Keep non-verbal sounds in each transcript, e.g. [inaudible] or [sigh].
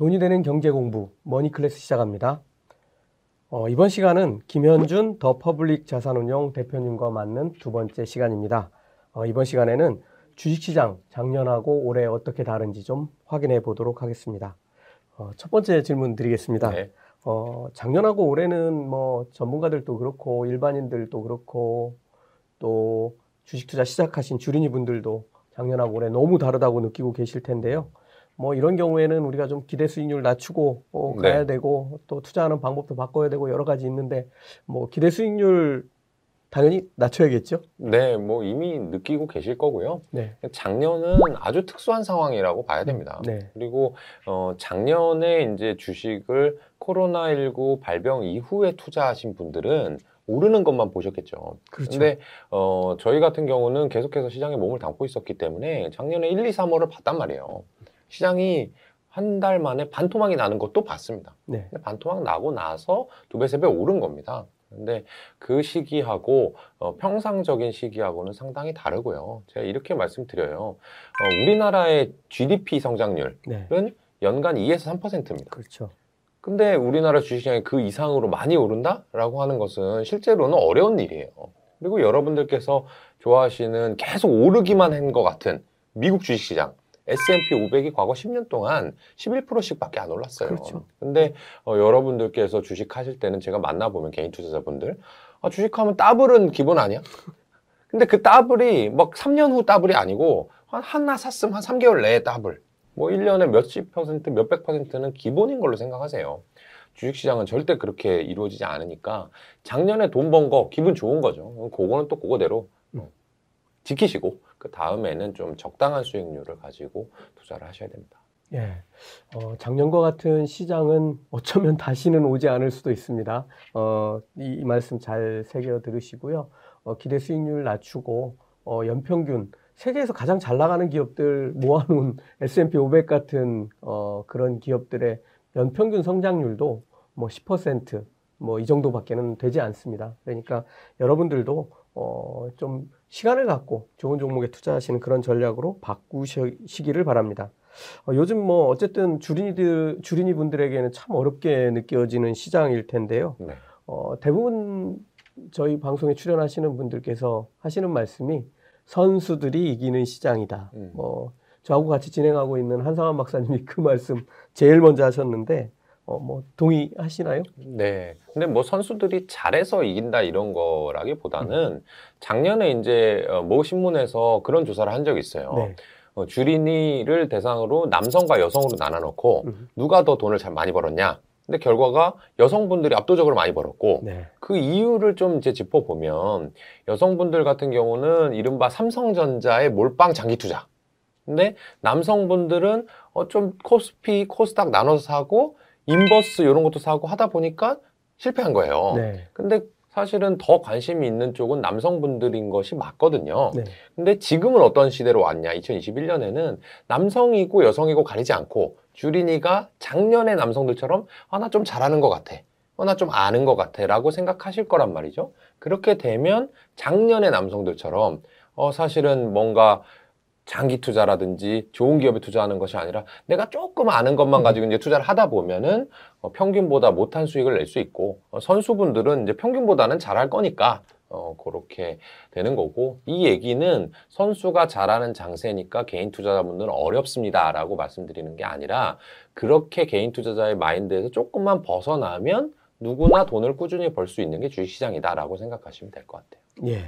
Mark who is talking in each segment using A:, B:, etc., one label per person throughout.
A: 돈이 되는 경제 공부 머니클래스 시작합니다. 어, 이번 시간은 김현준 더 퍼블릭 자산운용 대표님과 맞는 두 번째 시간입니다. 어, 이번 시간에는 주식시장 작년하고 올해 어떻게 다른지 좀 확인해 보도록 하겠습니다. 어, 첫 번째 질문 드리겠습니다. 네. 어, 작년하고 올해는 뭐 전문가들도 그렇고 일반인들도 그렇고 또 주식 투자 시작하신 주린이 분들도 작년하고 올해 너무 다르다고 느끼고 계실 텐데요. 뭐 이런 경우에는 우리가 좀 기대 수익률 낮추고 어, 가야 네. 되고 또 투자하는 방법도 바꿔야 되고 여러 가지 있는데 뭐 기대 수익률 당연히 낮춰야겠죠?
B: 네, 뭐 이미 느끼고 계실 거고요. 네. 작년은 아주 특수한 상황이라고 봐야 됩니다. 네. 그리고 어, 작년에 이제 주식을 코로나19 발병 이후에 투자하신 분들은 오르는 것만 보셨겠죠. 그렇죠. 근데 어, 저희 같은 경우는 계속해서 시장에 몸을 담고 있었기 때문에 작년에 1, 2, 3월을 봤단 말이에요. 시장이 한 달 만에 반토막이 나는 것도 봤습니다. 네. 반토막 나고 나서 두 배, 세 배 오른 겁니다. 근데 그 시기하고 어, 평상적인 시기하고는 상당히 다르고요. 제가 이렇게 말씀드려요. 어, 우리나라의 GDP 성장률은 네. 연간 2에서 3%입니다.
A: 그렇죠.
B: 근데 우리나라 주식시장이 그 이상으로 많이 오른다라고 하는 것은 실제로는 어려운 일이에요. 그리고 여러분들께서 좋아하시는 계속 오르기만 한 것 같은 미국 주식시장 S&P 500이 과거 10년 동안 11%씩밖에 안 올랐어요. 그렇죠. 근데 어, 여러분들께서 주식하실 때는 제가 만나보면 개인 투자자분들 아, 주식하면 따블은 기본 아니야? 근데 그 따블이 막 3년 후 따블이 아니고 한 하나 샀으면 한 3개월 내에 따블 뭐 1년에 몇십 퍼센트, 몇백 퍼센트는 기본인 걸로 생각하세요. 주식시장은 절대 그렇게 이루어지지 않으니까 작년에 돈 번 거 기분 좋은 거죠. 그거는 또 그거대로 음. 지키시고 그 다음에는 좀 적당한 수익률을 가지고 투자를 하셔야 됩니다.
A: 예, 어, 작년과 같은 시장은 어쩌면 [laughs] 다시는 오지 않을 수도 있습니다. 어, 이, 이 말씀 잘 새겨 들으시고요. 어, 기대 수익률 낮추고 어, 연평균 세계에서 가장 잘 나가는 기업들 모아놓은 [laughs] S&P 500 같은 어, 그런 기업들의 연평균 성장률도 뭐 10%뭐 이 정도밖에는 되지 않습니다. 그러니까 여러분들도 어, 좀 시간을 갖고 좋은 종목에 투자하시는 그런 전략으로 바꾸시기를 바랍니다. 어, 요즘 뭐 어쨌든 주린이들 주린이 분들에게는 참 어렵게 느껴지는 시장일 텐데요. 네. 어, 대부분 저희 방송에 출연하시는 분들께서 하시는 말씀이 선수들이 이기는 시장이다. 음. 뭐 저하고 같이 진행하고 있는 한상환 박사님이 그 말씀 제일 먼저 하셨는데 어, 뭐 동의하시나요?
B: 네. 근데 뭐 선수들이 잘해서 이긴다 이런 거라기보다는 음. 작년에 이제 어, 모 신문에서 그런 조사를 한 적이 있어요. 네. 어, 주린이를 대상으로 남성과 여성으로 나눠놓고 음. 누가 더 돈을 잘 많이 벌었냐 근데 결과가 여성분들이 압도적으로 많이 벌었고 네. 그 이유를 좀 이제 짚어보면 여성분들 같은 경우는 이른바 삼성전자의 몰빵 장기 투자. 근데 남성분들은 어 좀 코스피, 코스닥 나눠서 사고 인버스 이런 것도 사고 하다 보니까 실패한 거예요. 네. 근데 사실은 더 관심이 있는 쪽은 남성분들인 것이 맞거든요. 네. 근데 지금은 어떤 시대로 왔냐? 2021년에는 남성이고 여성이고 가리지 않고 주린이가 작년의 남성들처럼 아, 나 좀 잘하는 것 같아. 어, 나 좀 아는 것 같아. 라고 생각하실 거란 말이죠. 그렇게 되면 작년의 남성들처럼 어, 사실은 뭔가 장기 투자라든지 좋은 기업에 투자하는 것이 아니라 내가 조금 아는 것만 가지고 이제 투자를 하다 보면은 어, 평균보다 못한 수익을 낼 수 있고 어, 선수분들은 이제 평균보다는 잘할 거니까 어, 그렇게 되는 거고, 이 얘기는 선수가 잘하는 장세니까 개인 투자자분들은 어렵습니다 라고 말씀드리는 게 아니라, 그렇게 개인 투자자의 마인드에서 조금만 벗어나면 누구나 돈을 꾸준히 벌 수 있는 게 주식시장이다 라고 생각하시면 될 것 같아요.
A: 예.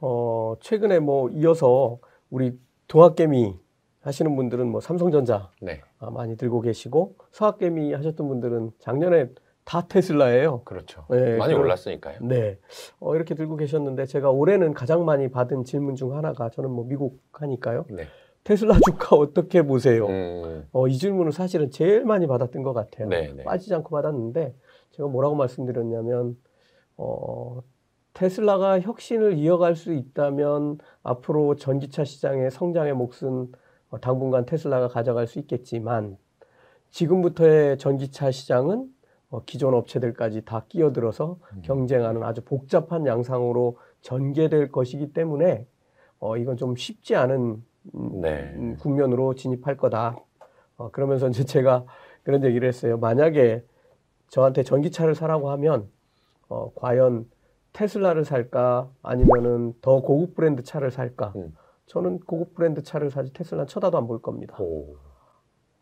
A: 어, 최근에 뭐 이어서 우리 동학개미 하시는 분들은 뭐 삼성전자 네. 아, 많이 들고 계시고, 서학개미 하셨던 분들은 작년에 다 테슬라예요.
B: 그렇죠. 네, 많이 그럼, 올랐으니까요.
A: 네. 어, 이렇게 들고 계셨는데 제가 올해는 가장 많이 받은 질문 중 하나가 저는 뭐 미국 하니까요. 네. 테슬라 주가 [laughs] 어떻게 보세요? 음. 어, 이 질문을 사실은 제일 많이 받았던 것 같아요. 네, 네. 빠지지 않고 받았는데 제가 뭐라고 말씀드렸냐면 어, 테슬라가 혁신을 이어갈 수 있다면 앞으로 전기차 시장의 성장의 몫은 어, 당분간 테슬라가 가져갈 수 있겠지만 지금부터의 전기차 시장은 어, 기존 업체들까지 다 끼어들어서 음. 경쟁하는 아주 복잡한 양상으로 전개될 것이기 때문에 어, 이건 좀 쉽지 않은 음, 네. 음, 국면으로 진입할 거다. 어, 그러면서 이제 제가 그런 얘기를 했어요. 만약에 저한테 전기차를 사라고 하면 어, 과연 테슬라를 살까 아니면은 더 고급 브랜드 차를 살까?
B: 음.
A: 저는 고급 브랜드 차를 사지 테슬라는 쳐다도 안 볼 겁니다.
B: 오.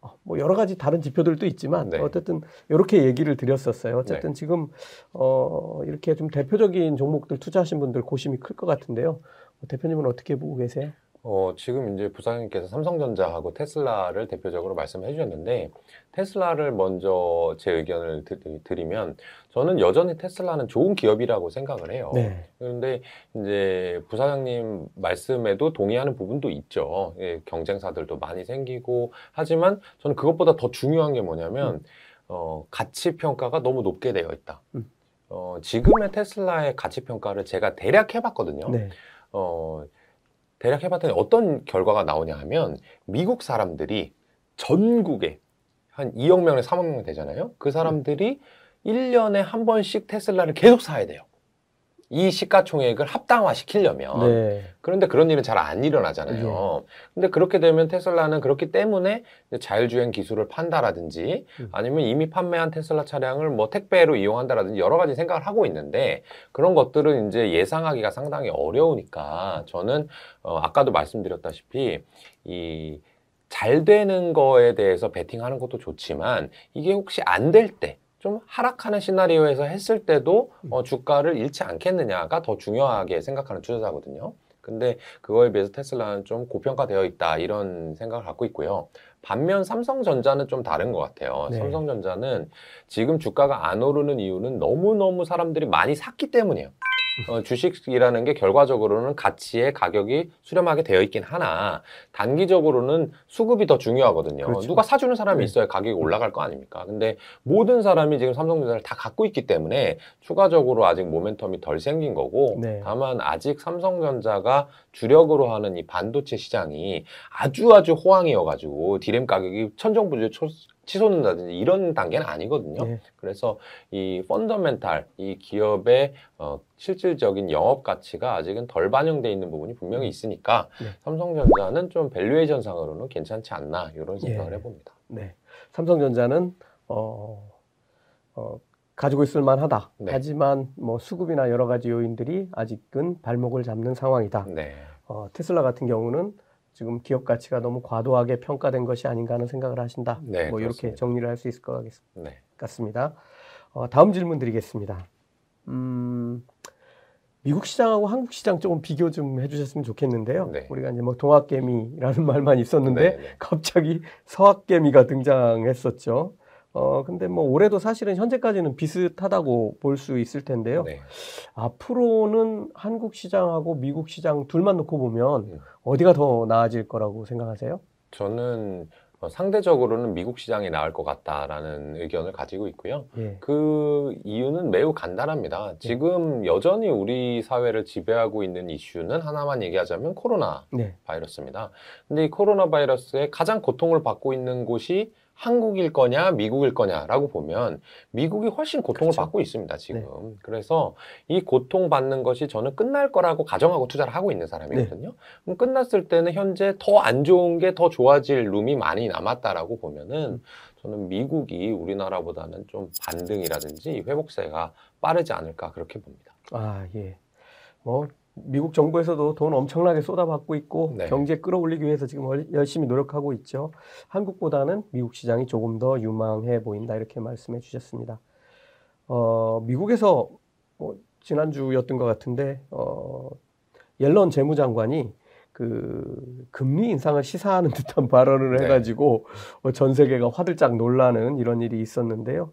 A: 어, 뭐 여러 가지 다른 지표들도 있지만
B: 네.
A: 어쨌든 이렇게 얘기를 드렸었어요. 어쨌든 지금 어, 이렇게 좀 대표적인 종목들 투자하신 분들 고심이 클 것 같은데요. 어, 대표님은 어떻게 보고 계세요?
B: 어, 지금 이제 부사장님께서 삼성전자하고 테슬라를 대표적으로 말씀해 주셨는데, 테슬라를 먼저 제 의견을 드, 드리 면, 저는 여전히 테슬라는 좋은 기업이라고 생각을 해요.
A: 네.
B: 그런데 이제 부사장님 말씀에도 동의하는 부분도 있죠. 예, 경쟁사들도 많이 생기고, 하지만 저는 그것보다 더 중요한 게 뭐냐면, 어, 가치 평가가 너무 높게 되어 있다.
A: 음.
B: 어, 지금의 테슬라의 가치 평가를 제가 대략 해봤거든요.
A: 네.
B: 어, 대략 해봤더니 어떤 결과가 나오냐 하면 미국 사람들이 전국에 한 2억 명에 3억 명 되잖아요. 그 사람들이 1년에 한 번씩 테슬라를 계속 사야 돼요. 이 시가총액을 합당화 시키려면.
A: 네.
B: 그런데 그런 일은 잘 안 일어나잖아요. 근데 그렇게 되면 테슬라는 그렇기 때문에 자율주행 기술을 판다라든지
A: 음.
B: 아니면 이미 판매한 테슬라 차량을 뭐 택배로 이용한다라든지 여러 가지 생각을 하고 있는데 그런 것들은 이제 예상하기가 상당히 어려우니까 저는 어, 아까도 말씀드렸다시피 이 잘 되는 거에 대해서 베팅하는 것도 좋지만 이게 혹시 안 될 때 좀 하락하는 시나리오에서 했을 때도 어, 주가를 잃지 않겠느냐가 더 중요하게 생각하는 투자자거든요. 근데 그거에 비해서 테슬라는 좀 고평가되어 있다 이런 생각을 갖고 있고요. 반면 삼성전자는 좀 다른 것 같아요.
A: 네.
B: 삼성전자는 지금 주가가 안 오르는 이유는 너무너무 사람들이 많이 샀기 때문이에요. 어, 주식이라는 게 결과적으로는 가치의 가격이 수렴하게 되어 있긴 하나 단기적으로는 수급이 더 중요하거든요.
A: 그렇죠.
B: 누가 사주는 사람이
A: 네.
B: 있어야 가격이 올라갈 거 아닙니까? 근데 모든 사람이 지금 삼성전자를 다 갖고 있기 때문에 추가적으로 아직 모멘텀이 덜 생긴 거고
A: 네.
B: 다만 아직 삼성전자가 주력으로 하는 이 반도체 시장이 아주 아주 호황이어가지고 디램 가격이 천정부지 치솟는다든지 이런 단계는 아니거든요.
A: 네.
B: 그래서 이 fundamental, 이 기업의 어, 실질적인 영업 가치가 아직은 덜 반영돼 있는 부분이 분명히 있으니까
A: 네.
B: 삼성전자는 좀 valuation 상으로는 괜찮지 않나 이런 생각을
A: 예.
B: 해봅니다.
A: 네. 삼성전자는 어, 어, 가지고 있을 만하다.
B: 네.
A: 하지만 뭐 수급이나 여러 가지 요인들이 아직은 발목을 잡는 상황이다.
B: 네,
A: 어, 테슬라 같은 경우는 지금 기업 가치가 너무 과도하게 평가된 것이 아닌가 하는 생각을 하신다.
B: 네,
A: 뭐 이렇게
B: 그렇습니다.
A: 정리를 할 수 있을 것 같-
B: 네,
A: 같습니다. 어, 다음 질문 드리겠습니다. 음, 미국 시장하고 한국 시장 조금 비교 좀 해주셨으면 좋겠는데요.
B: 네.
A: 우리가 이제 뭐 동학개미라는 [laughs] 말만 있었는데
B: 네, 네.
A: 갑자기 서학개미가 등장했었죠. 어, 근데 뭐 올해도 사실은 현재까지는 비슷하다고 볼 수 있을 텐데요.
B: 네.
A: 앞으로는 한국 시장하고 미국 시장 둘만 놓고 보면
B: 음.
A: 어디가 더 나아질 거라고 생각하세요?
B: 저는 어, 상대적으로는 미국 시장이 나을 것 같다라는 의견을 가지고 있고요.
A: 예.
B: 그 이유는 매우 간단합니다. 지금 여전히 우리 사회를 지배하고 있는 이슈는 하나만 얘기하자면 코로나
A: 네.
B: 바이러스입니다. 근데 이 코로나 바이러스에 가장 고통을 받고 있는 곳이 한국일 거냐, 미국일 거냐라고 보면 미국이 훨씬 고통을
A: 그렇죠.
B: 받고 있습니다, 지금. 그래서 이 고통 받는 것이 저는 끝날 거라고 가정하고 투자를 하고 있는 사람이거든요. 그럼 끝났을 때는 현재 더 안 좋은 게 더 좋아질 룸이 많이 남았다라고 보면은 저는 미국이 우리나라보다는 좀 반등이라든지 회복세가 빠르지 않을까 그렇게 봅니다.
A: 아, 예. 뭐 미국 정부에서도 돈 엄청나게 쏟아받고 있고
B: 네.
A: 경제 끌어올리기 위해서 지금 얼- 열심히 노력하고 있죠. 한국보다는 미국 시장이 조금 더 유망해 보인다 이렇게 말씀해 주셨습니다. 어, 미국에서 뭐 지난주였던 것 같은데 어, 옐런 재무장관이 그 금리 인상을 시사하는 [laughs] 듯한 발언을
B: 네.
A: 해가지고 어, 전 세계가 화들짝 놀라는 이런 일이 있었는데요.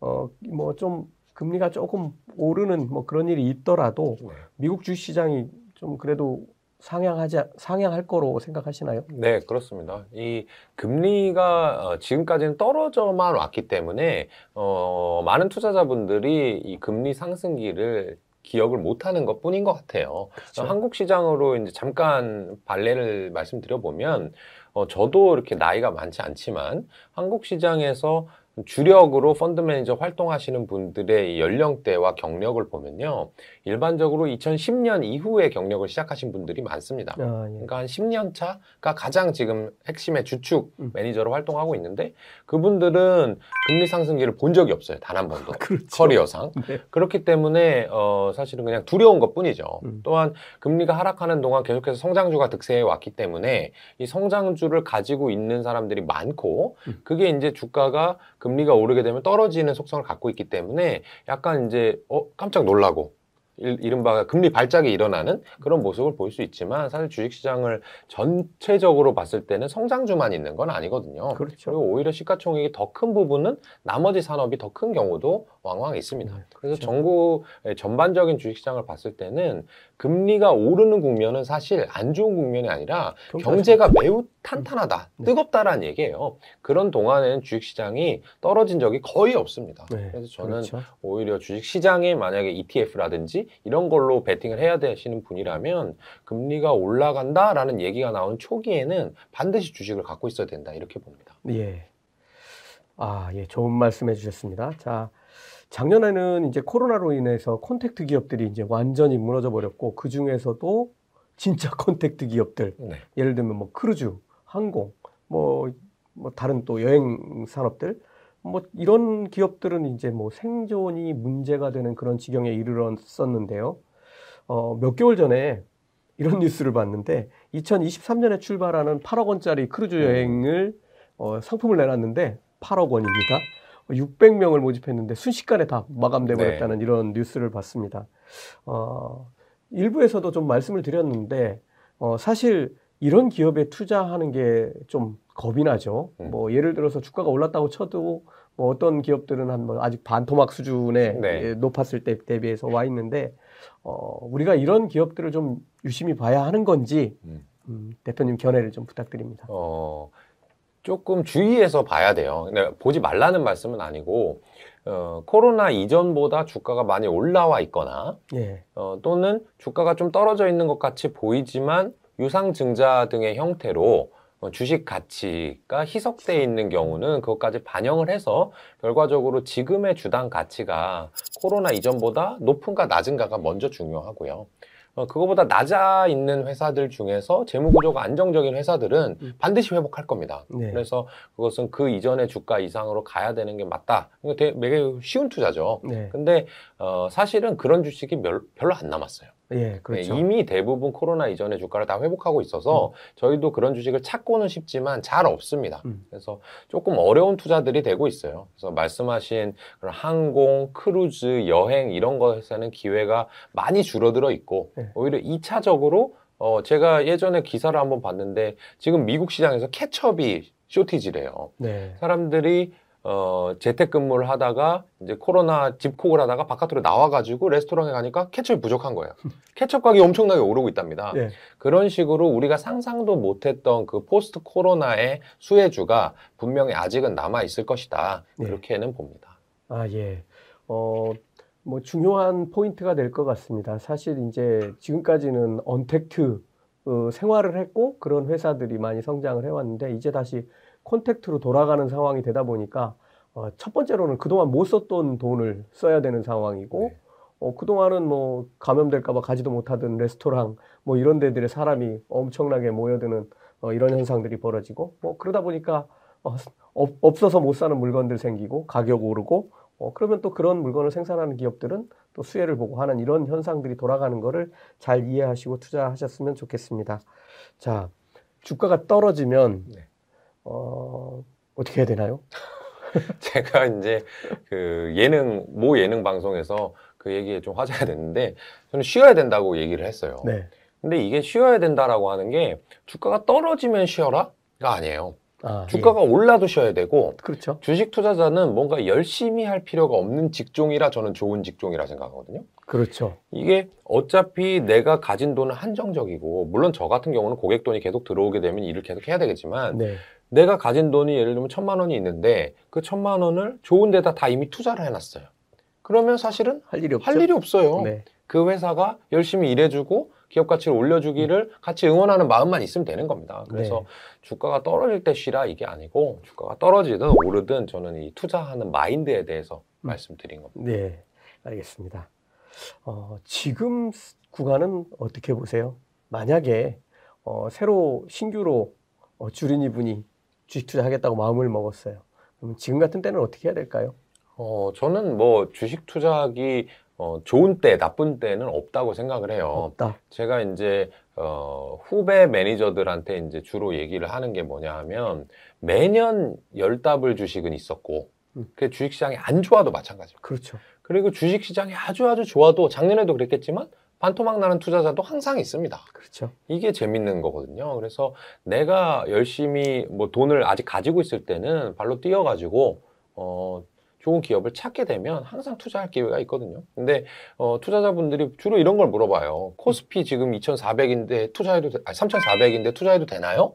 A: 어, 뭐 좀 금리가 조금 오르는 뭐 그런 일이 있더라도 미국 주식 시장이 좀 그래도 상향하지 상향할 거로 생각하시나요?
B: 네, 그렇습니다. 이 금리가 어, 지금까지는 떨어져만 왔기 때문에 어, 많은 투자자분들이 이 금리 상승기를 기억을 못하는 것 뿐인 것 같아요.
A: 그렇죠.
B: 한국 시장으로 이제 잠깐 발례를 말씀드려 보면 어, 저도 이렇게 나이가 많지 않지만 한국 시장에서 주력으로 펀드 매니저 활동하시는 분들의 연령대와 경력을 보면요. 일반적으로 2010년 이후에 경력을 시작하신 분들이 많습니다.
A: 아, 예.
B: 그러니까 한 10년 차가 가장 지금 핵심의 주축
A: 음.
B: 매니저로 활동하고 있는데 그분들은 금리 상승기를 본 적이 없어요. 단 한 번도.
A: 그렇죠.
B: 커리어상.
A: 네.
B: 그렇기 때문에 어 사실은 그냥 두려운 것 뿐이죠.
A: 음.
B: 또한 금리가 하락하는 동안 계속해서 성장주가 득세해 왔기 때문에 이 성장주를 가지고 있는 사람들이 많고
A: 음.
B: 그게 이제 주가가 금리가 오르게 되면 떨어지는 속성을 갖고 있기 때문에 약간 이제 어 깜짝 놀라고 일- 이른바 금리 발작이 일어나는 그런 모습을 볼 수 있지만 사실 주식시장을 전체적으로 봤을 때는 성장주만 있는 건 아니거든요.
A: 그렇죠.
B: 그리고 오히려 시가총액이 더 큰 부분은 나머지 산업이 더 큰 경우도 왕왕 있습니다.
A: 네,
B: 그래서
A: 그렇죠.
B: 전국의 전반적인 주식시장을 봤을 때는 금리가 오르는 국면은 사실 안 좋은 국면이 아니라 경제가 매우 탄탄하다,
A: 네.
B: 뜨겁다라는 얘기예요. 그런 동안에는 주식시장이 떨어진 적이 거의 없습니다.
A: 네,
B: 그래서 저는
A: 그렇죠.
B: 오히려 주식시장에 만약에 ETF라든지 이런 걸로 베팅을 해야 되시는 분이라면 금리가 올라간다라는 얘기가 나온 초기에는 반드시 주식을 갖고 있어야 된다 이렇게 봅니다.
A: 예. 아, 예, 좋은 말씀 해주셨습니다. 자, 작년에는 이제 코로나로 인해서 contact 기업들이 이제 완전히 무너져 버렸고, 그 중에서도 진짜 [laughs] contact 기업들,
B: 네.
A: 예를 들면 뭐 크루즈, 항공, 뭐, 뭐 다른 또 여행 산업들, 뭐 이런 기업들은 이제 뭐 생존이 문제가 되는 그런 지경에 이르렀었는데요. 어, 몇 개월 전에 이런 [laughs] 뉴스를 봤는데 2023년에 출발하는 8억 원짜리 크루즈
B: 음.
A: 여행을 어, 상품을 내놨는데 8억 원입니다. 600명을 모집했는데 순식간에 다 마감돼
B: 네.
A: 버렸다는 이런 뉴스를 봤습니다. 어, 일부에서도 좀 말씀을 드렸는데 어, 사실 이런 기업에 투자하는 게 좀 겁이 나죠.
B: 음.
A: 뭐 예를 들어서 주가가 올랐다고 쳐도 뭐 어떤 기업들은 한 뭐 아직 반토막 수준에
B: 네.
A: 예, 높았을 때 대비해서 와 있는데 어, 우리가 이런 기업들을 좀 유심히 봐야 하는 건지
B: 음.
A: 음, 대표님 견해를 좀 부탁드립니다.
B: 어, 조금 주의해서 봐야 돼요. 근데 보지 말라는 말씀은 아니고, 어, 코로나 이전보다 주가가 많이 올라와 있거나,
A: 예,
B: 어, 또는 주가가 좀 떨어져 있는 것 같이 보이지만 유상증자 등의 형태로 어, 주식 가치가 희석돼 있는 경우는 그것까지 반영을 해서 결과적으로 지금의 주당 가치가 코로나 이전보다 높은가 낮은가가 먼저 중요하고요. 어, 그거보다 낮아 있는 회사들 중에서 재무 구조가 안정적인 회사들은
A: 음.
B: 반드시 회복할 겁니다.
A: 네.
B: 그래서 그것은 그 이전의 주가 이상으로 가야 되는 게 맞다. 이거 되게 쉬운 투자죠.
A: 네,
B: 근데 어, 사실은 그런 주식이 별, 별로 안 남았어요.
A: 예, 그렇죠.
B: 네, 이미 대부분 코로나 이전의 주가를 다 회복하고 있어서 저희도 그런 주식을 찾고는 싶지만 잘 없습니다.
A: 음.
B: 그래서 조금 어려운 투자들이 되고 있어요. 그래서 말씀하신 그런 항공, 크루즈, 여행 이런 것에서는 기회가 많이 줄어들어 있고
A: 네.
B: 오히려 이차적으로 어, 제가 예전에 기사를 한번 봤는데 지금 미국 시장에서 케첩이 shortage래요.
A: 네,
B: 사람들이 어, 재택근무를 하다가 이제 코로나 집콕을 하다가 바깥으로 나와가지고 레스토랑에 가니까 케첩이 부족한 거예요. [laughs] 케첩 가격이 엄청나게 오르고 있답니다.
A: 네,
B: 그런 식으로 우리가 상상도 못했던 그 post 코로나의 수혜주가 분명히 아직은 남아 있을 것이다.
A: 네.
B: 그렇게는 봅니다.
A: 아, 예. 어, 뭐 중요한 포인트가 될 것 같습니다. 사실 이제 지금까지는 언택트 어, 생활을 했고 그런 회사들이 많이 성장을 해왔는데 이제 다시 콘택트로 돌아가는 상황이 되다 보니까 어, 첫 번째로는 그동안 못 썼던 돈을 써야 되는 상황이고
B: 네.
A: 어, 그동안은 뭐 감염될까봐 가지도 못하던 레스토랑 뭐 이런 데들에 사람이 엄청나게 모여드는 어, 이런 현상들이 벌어지고 뭐 그러다 보니까 어, 없, 없어서 못 사는 물건들 생기고 가격 오르고 어, 그러면 또 그런 물건을 생산하는 기업들은 또 수혜를 보고 하는 이런 현상들이 돌아가는 거를 잘 이해하시고 투자하셨으면 좋겠습니다. 자, 주가가 떨어지면
B: 네.
A: 어, 어떻게 해야 되나요? [laughs]
B: 제가 이제 그 예능, 모 예능 방송에서 그 얘기에 좀 화제가 됐는데 저는 쉬어야 된다고 얘기를 했어요.
A: 네.
B: 근데 이게 쉬어야 된다라고 하는 게 주가가 떨어지면 쉬어라가 아니에요.
A: 아,
B: 주가가 올라도 쉬어야 되고
A: 예. 그렇죠.
B: 주식 투자자는 뭔가 열심히 할 필요가 없는 직종이라 저는 좋은 직종이라 생각하거든요.
A: 그렇죠.
B: 이게 어차피 내가 가진 돈은 한정적이고 물론 저 같은 경우는 고객 돈이 계속 들어오게 되면 일을 계속 해야 되겠지만
A: 네.
B: 내가 가진 돈이 예를 들면 천만 원이 있는데 그 천만 원을 좋은 데다 다 이미 투자를 해놨어요. 그러면 사실은
A: 할 일이.
B: 할 일이 없어요.
A: 네.
B: 그 회사가 열심히 일해주고 기업 가치를 올려주기를 같이 응원하는 마음만 있으면 되는 겁니다. 그래서
A: 네.
B: 주가가 떨어질 때 쉬라 이게 아니고 주가가 떨어지든 오르든 저는 이 투자하는 마인드에 대해서
A: 음.
B: 말씀드린 겁니다.
A: 네, 알겠습니다. 어, 지금 구간은 어떻게 보세요? 만약에 어, 새로 신규로 어, 주린이 분이 주식 투자하겠다고 마음을 먹었어요. 그럼 지금 같은 때는 어떻게 해야 될까요?
B: 어, 저는 뭐 주식 투자하기 어, 좋은 때, 나쁜 때는 없다고 생각을 해요.
A: 없다.
B: 제가 이제 어, 후배 매니저들한테 이제 주로 얘기를 하는 게 뭐냐 하면 매년 열답을 주식은 있었고
A: 음.
B: 그 주식 시장이 안 좋아도 마찬가지입니다.
A: 그렇죠.
B: 그리고 주식 시장이 아주 아주 좋아도 작년에도 그랬겠지만 반토막 나는 투자자도 항상 있습니다.
A: 그렇죠.
B: 이게 재밌는 거거든요. 그래서 내가 열심히 뭐 돈을 아직 가지고 있을 때는 발로 뛰어가지고 어 좋은 기업을 찾게 되면 항상 투자할 기회가 있거든요. 근데 어 투자자분들이 주로 이런 걸 물어봐요. 코스피 지금 2,400인데 투자해도 되, 아니 3,400인데 투자해도 되나요?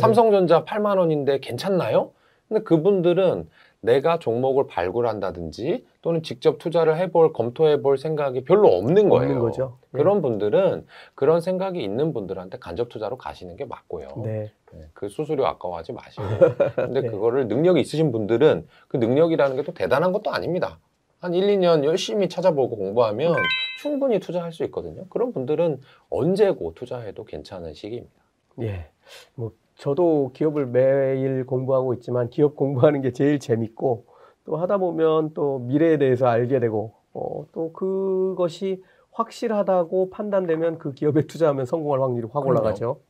B: 삼성전자 8만 원인데 괜찮나요? 근데 그분들은 내가 종목을 발굴한다든지 또는 직접 투자를 해볼 검토해볼 생각이 별로 없는 거예요.
A: 없는 거죠. 네.
B: 그런 분들은 그런 생각이 있는 분들한테 간접 투자로 가시는 게 맞고요.
A: 네.
B: 네, 그 수수료 아까워하지 마시고. [laughs] 근데
A: 네.
B: 그거를 능력이 있으신 분들은 그 능력이라는 게 또 대단한 것도 아닙니다. 한 1, 2년 열심히 찾아보고 공부하면 충분히 투자할 수 있거든요. 그런 분들은 언제고 투자해도 괜찮은 시기입니다.
A: 예. 뭐 저도 기업을 매일 공부하고 있지만 기업 공부하는 게 제일 재밌고 또 하다 보면 또 미래에 대해서 알게 되고 어, 또 그것이 확실하다고 판단되면 그 기업에 투자하면 성공할 확률이 확
B: 그럼요.
A: 올라가죠.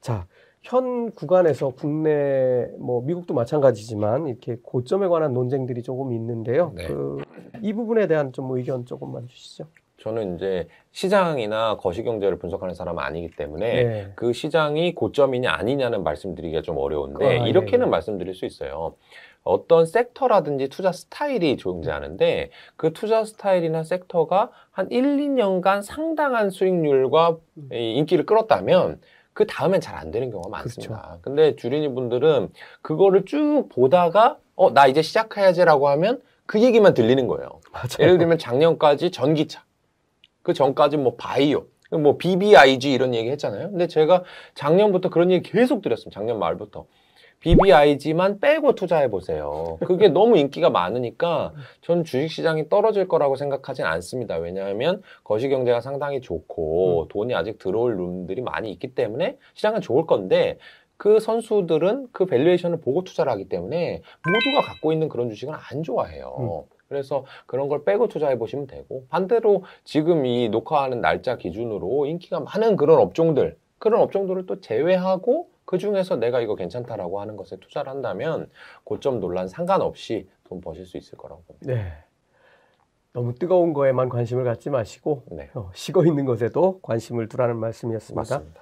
A: 자, 현 구간에서 국내 뭐 미국도 마찬가지지만 이렇게 고점에 관한 논쟁들이 조금 있는데요.
B: 네.
A: 그, 이 부분에 대한 좀 의견 조금만 주시죠.
B: 저는 이제 시장이나 거시경제를 분석하는 사람은 아니기 때문에
A: 네.
B: 그 시장이 고점이냐 아니냐는 말씀드리기가 좀 어려운데
A: 아,
B: 이렇게는
A: 예.
B: 말씀드릴 수 있어요. 어떤 섹터라든지 투자 스타일이 존재하는데 그 투자 스타일이나 섹터가 한 1, 2년간 상당한 수익률과 인기를 끌었다면 그 다음엔 잘 안 되는 경우가 많습니다. 근데 주린이 분들은 그거를 쭉 보다가 어, 나 이제 시작해야지라고 하면 그 얘기만 들리는 거예요.
A: 맞아요.
B: 예를 들면 작년까지 전기차, 그 전까지 뭐 바이오, 뭐 BBIG 이런 얘기 했잖아요. 근데 제가 작년부터 그런 얘기 계속 드렸습니다. 작년 말부터. BBIG만 빼고 투자해 보세요. 그게 [laughs] 너무 인기가 많으니까 저는 주식시장이 떨어질 거라고 생각하진 않습니다. 왜냐하면 거시경제가 상당히 좋고 돈이 아직 들어올 룸들이 많이 있기 때문에 시장은 좋을 건데 그 선수들은 그 valuation을 보고 투자를 하기 때문에 모두가 갖고 있는 그런 주식은 안 좋아해요. 그래서 그런 걸 빼고 투자해 보시면 되고 반대로 지금 이 녹화하는 날짜 기준으로 인기가 많은 그런 업종들 그런 업종들을 또 제외하고 그 중에서 내가 이거 괜찮다라고 하는 것에 투자를 한다면 고점 논란 상관없이 돈 버실 수 있을 거라고 봅니다.
A: 네. 너무 뜨거운 거에만 관심을 갖지 마시고
B: 네,
A: 어, 식어 있는 것에도 관심을 두라는 말씀이었습니다.
B: 맞습니다.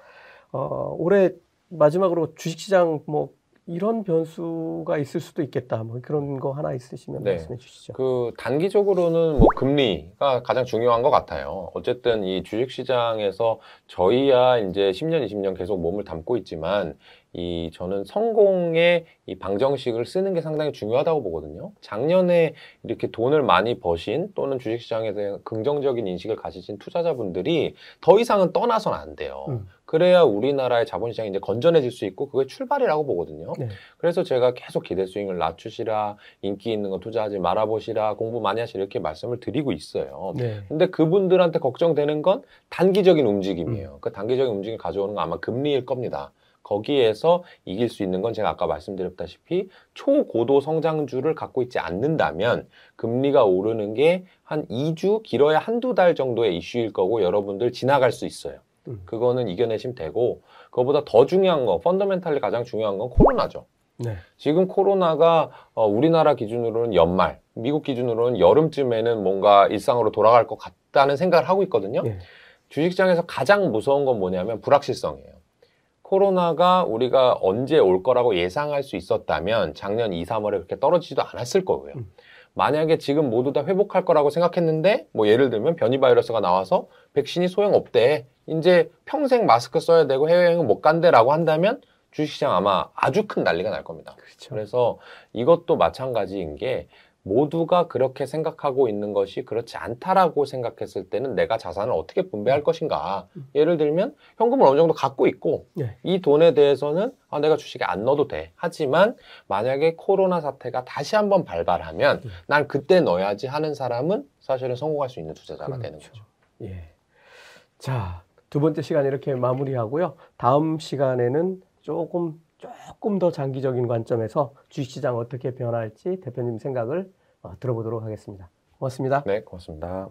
A: 어, 올해 마지막으로 주식시장 뭐 이런 변수가 있을 수도 있겠다. 뭐 그런 거 하나 있으시면
B: 네.
A: 말씀해 주시죠.
B: 그 단기적으로는 뭐 금리가 가장 중요한 것 같아요. 어쨌든 이 주식 시장에서 저희야 이제 10년, 20년 계속 몸을 담고 있지만 이 저는 성공의 이 방정식을 쓰는 게 상당히 중요하다고 보거든요. 작년에 이렇게 돈을 많이 버신 또는 주식시장에 대한 긍정적인 인식을 가지신 투자자분들이 더 이상은 떠나선 안 돼요.
A: 음.
B: 그래야 우리나라의 자본시장이 이제 건전해질 수 있고 그게 출발이라고 보거든요.
A: 네.
B: 그래서 제가 계속 기대 수익을 낮추시라, 인기 있는 거 투자하지 말아보시라, 공부 많이 하시라 이렇게 말씀을 드리고 있어요.
A: 네.
B: 근데 그분들한테 걱정되는 건 단기적인 움직임이에요. 그 단기적인 움직임 가져오는 건 아마 금리일 겁니다. 거기에서 이길 수 있는 건 제가 아까 말씀드렸다시피 초고도 성장주를 갖고 있지 않는다면 금리가 오르는 게 한 2주, 길어야 한두 달 정도의 이슈일 거고 여러분들 지나갈 수 있어요.
A: 음.
B: 그거는 이겨내시면 되고 그거보다 더 중요한 거, 펀더멘탈리 가장 중요한 건 코로나죠.
A: 네.
B: 지금 코로나가 어, 우리나라 기준으로는 연말, 미국 기준으로는 여름쯤에는 뭔가 일상으로 돌아갈 것 같다는 생각을 하고 있거든요.
A: 네.
B: 주식시장에서 가장 무서운 건 뭐냐면 불확실성이에요. 코로나가 우리가 언제 올 거라고 예상할 수 있었다면 작년 2, 3월에 그렇게 떨어지지도 않았을 거고요.
A: 음.
B: 만약에 지금 모두 다 회복할 거라고 생각했는데 뭐 예를 들면 변이 바이러스가 나와서 백신이 소용없대. 이제 평생 마스크 써야 되고 해외여행은 못 간대라고 한다면 주식시장 아마 아주 큰 난리가 날 겁니다.
A: 그렇죠.
B: 그래서 이것도 마찬가지인 게 모두가 그렇게 생각하고 있는 것이 그렇지 않다라고 생각했을 때는 내가 자산을 어떻게 분배할 것인가. 예를 들면 현금을 어느 정도 갖고 있고
A: 네.
B: 이 돈에 대해서는 아, 내가 주식에 안 넣어도 돼. 하지만 만약에 코로나 사태가 다시 한번 발발하면
A: 음.
B: 난 그때 넣어야지 하는 사람은 사실은 성공할 수 있는 투자자가 되는
A: 그렇죠.
B: 거죠.
A: 예. 자, 두 번째 시간 이렇게 마무리하고요. 다음 시간에는 조금 조금 더 장기적인 관점에서 주식시장 어떻게 변화할지 대표님 생각을 어, 들어보도록 하겠습니다. 고맙습니다.
B: 네, 고맙습니다.